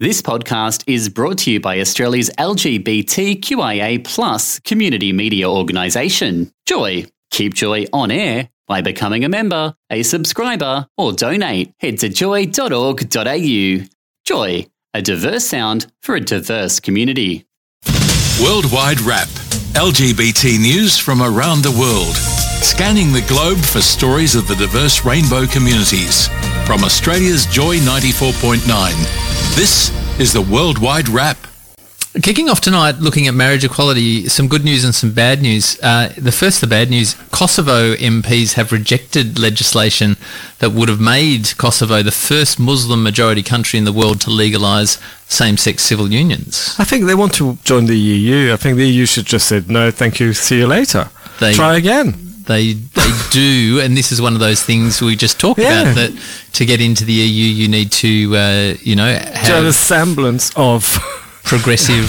This podcast is brought to you by Australia's LGBTQIA plus community media organisation, Joy. Keep Joy on air by becoming a member, a subscriber, or donate. Head to joy.org.au. Joy, a diverse sound for a diverse community. Worldwide Wrap. LGBT news from around the world. Scanning the globe for stories of the diverse rainbow communities. From Australia's Joy 94.9. This is the Worldwide Wrap. Kicking off tonight, looking at marriage equality, some good news and some bad news. Uh, the first, the bad news, Kosovo MPs have rejected legislation that would have made Kosovo the first Muslim majority country in the world to legalise same-sex civil unions. I think they want to join the EU. I think the EU should just say, no, thank you, see you later. They- Try again. They they do, and this is one of those things we just talked Yeah. about that to get into the EU, you need to uh, you know have a semblance of, progressive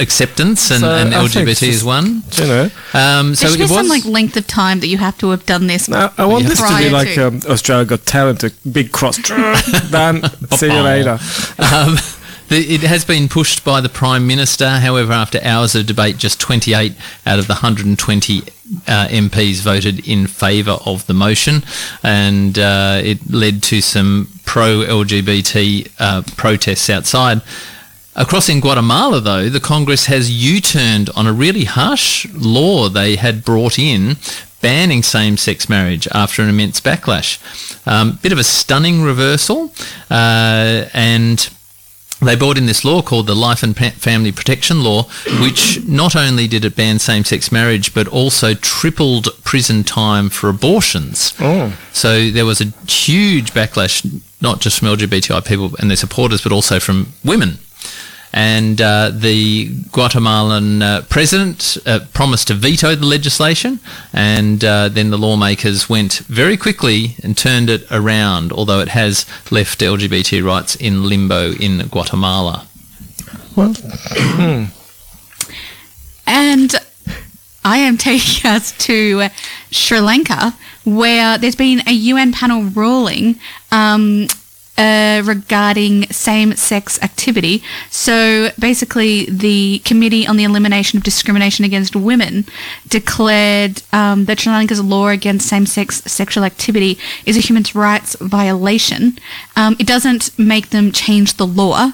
acceptance, and, So and LGBT is one. you know. Um, so there should it be was some like length of time that you have to have done this. Now, I want Yeah. this to be like to. um, Australia Got Talent, a big cross. Done. see you later. Um, the, it has been pushed by the Prime Minister. However, after hours of debate, just 28 out of the 120 uh, MPs voted in favour of the motion, and uh, it led to some pro-LGBT uh, protests outside. Across in Guatemala, though, the Congress has U-turned on a really harsh law they had brought in banning same-sex marriage after an immense backlash. Um, bit of a stunning reversal, uh, and they brought in this law called the Life and Family Protection Law, which not only did it ban same-sex marriage, but also tripled prison time for abortions. Oh. So there was a huge backlash, not just from LGBTI people and their supporters, but also from women. And uh, the Guatemalan uh, president uh, promised to veto the legislation, and uh, then the lawmakers went very quickly and turned it around, although it has left LGBT rights in limbo in Guatemala. Well, And I am taking us to Sri Lanka, where there's been a UN panel ruling um, uh, regarding same-sex activity. So basically, the Committee on the Elimination of Discrimination Against Women declared um, that Sri Lanka's law against same-sex sexual activity is a human rights violation. Um, it doesn't make them change the law.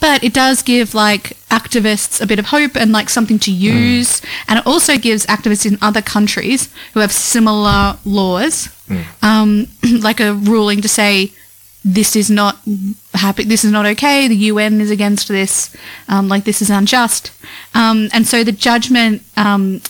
But it does give like activists a bit of hope and like something to use. And it also gives activists in other countries who have similar laws, um, like a ruling to say this is not happy, this is not okay. The UN is against this. Um, like this is unjust. Um, and so the judgment um,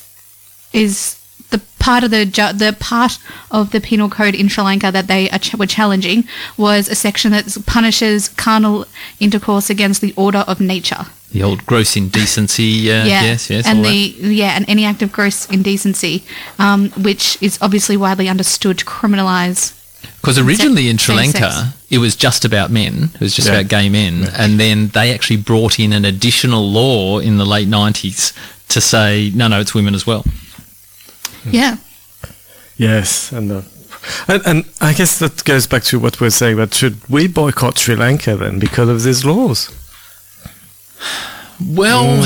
is the part of the ju- the part of the penal code in Sri Lanka that they are ch- were challenging was a section that punishes carnal intercourse against the order of nature. The old gross indecency, uh, yeah, yes, yes, and the that. yeah, and any act of gross indecency, um, which is obviously widely understood to criminalise. Because originally in Sri. Lanka, it was just about men. It was just Yeah. about gay men. And then they actually brought in an additional law in the late 90s to say, no, no, it's women as well. Yeah, yes. And, uh, and, and I guess that goes back to what we're saying But should we boycott Sri Lanka then because of these laws? Well,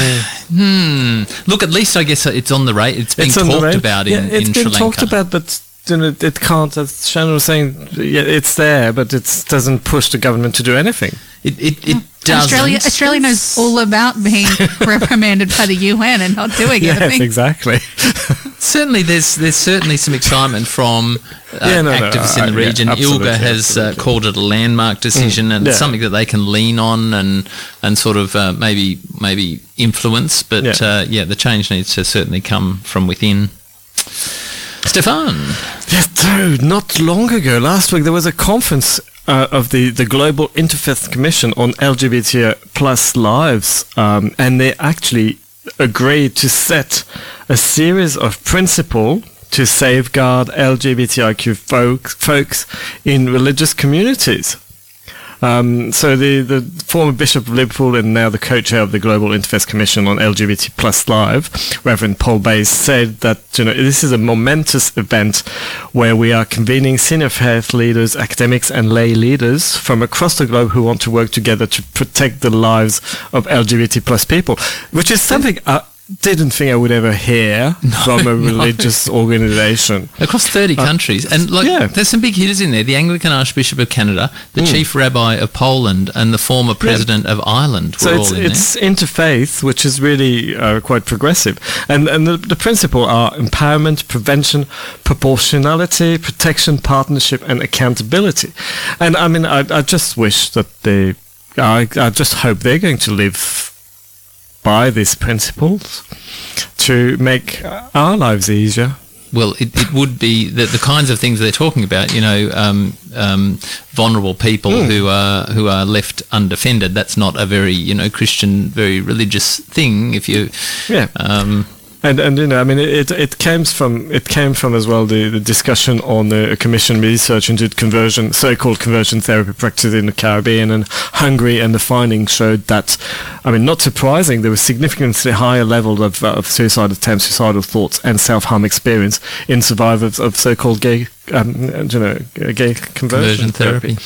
hmm. Look, at least I guess it's on the rate. It's been on talked about in, yeah, it's in been Sri Lanka. talked about, but you know, it can't. As Shannon was saying, it's there, but it doesn't push the government to do anything. It, it, it And doesn't. Australia Australia knows all about being reprimanded by the UN and not doing Yes, anything. exactly. Certainly, there's there's certainly some excitement from uh, Yeah, no, no, activists uh, in the yeah, region. absolutely, ILGA has uh, called it a landmark decision, and yeah. something that they can lean on and and sort of uh, maybe maybe influence. But Yeah. yeah. Uh, yeah, the change needs to certainly come from within. Stefan, Yes, dude, not long ago, last week, there was a conference uh, of the, the Global Interfaith Commission on LGBT plus lives, um, and they actually agreed to set a series of principles to safeguard LGBTIQ folks, folks in religious communities. Um, so the, the former Bishop of Liverpool and now the co-chair of the Global Interfaith Commission on LGBT Plus Live, Reverend Paul Bayes, said that you know this is a momentous event where we are convening senior faith leaders, academics, and lay leaders from across the globe who want to work together to protect the lives of LGBT plus people, which is something. I, didn't think I would ever hear from a religious organization. across 30 countries and like yeah. there's some big hitters in there the anglican archbishop of canada the Hmm. chief rabbi of poland and the former president of ireland were So all it's, in it's interfaith, which is really uh, quite progressive. And, and the, the principle are empowerment, prevention, proportionality, protection, partnership, and accountability. And I mean, I, I just wish that they, I, I just hope they're going to live by these principles to make our lives easier. well it, it would be the, the kinds of things they're talking about you know um, um, vulnerable people Hmm. who are who are left undefended that's not a very you know christian very religious thing if you Yeah. um, And and you know, I mean, it it came from it came from as well the, the discussion on the commission research into conversion, so-called conversion therapy practice in the Caribbean and Hungary, and the findings showed that, I mean, not surprising, there was significantly higher level of, uh, of suicide attempts, suicidal thoughts, and self-harm experience in survivors of so-called gay, um, you know, gay conversion, conversion therapy.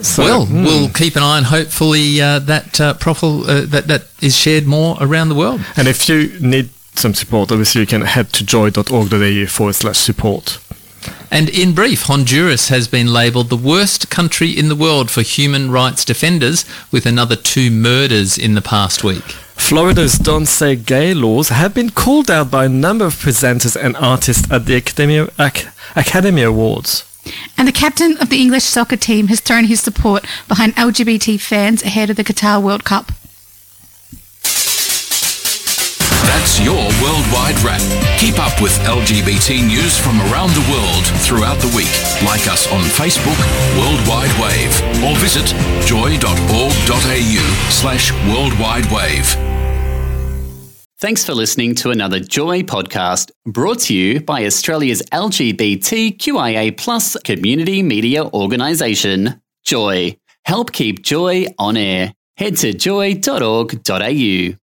So, well, mm. we'll keep an eye on. Hopefully, uh, that uh, profile uh, that that is shared more around the world. And if you need some support, obviously you can head to joy.org.au forward slash support. And in brief, Honduras has been labelled the worst country in the world for human rights defenders, with another two murders in the past week. Florida's Don't Say Gay laws have been called out by a number of presenters and artists at the Academy, Ac- Academy Awards. And the captain of the English soccer team has thrown his support behind LGBT fans ahead of the Qatar World Cup. That's your worldwide wrap. Keep up with LGBT news from around the world throughout the week. Like us on Facebook, Worldwide Wave, or visit joy.org.au slash worldwide wave. Thanks for listening to another Joy podcast brought to you by Australia's LGBTQIA plus community media organisation, Joy. Help keep Joy on air. Head to joy.org.au.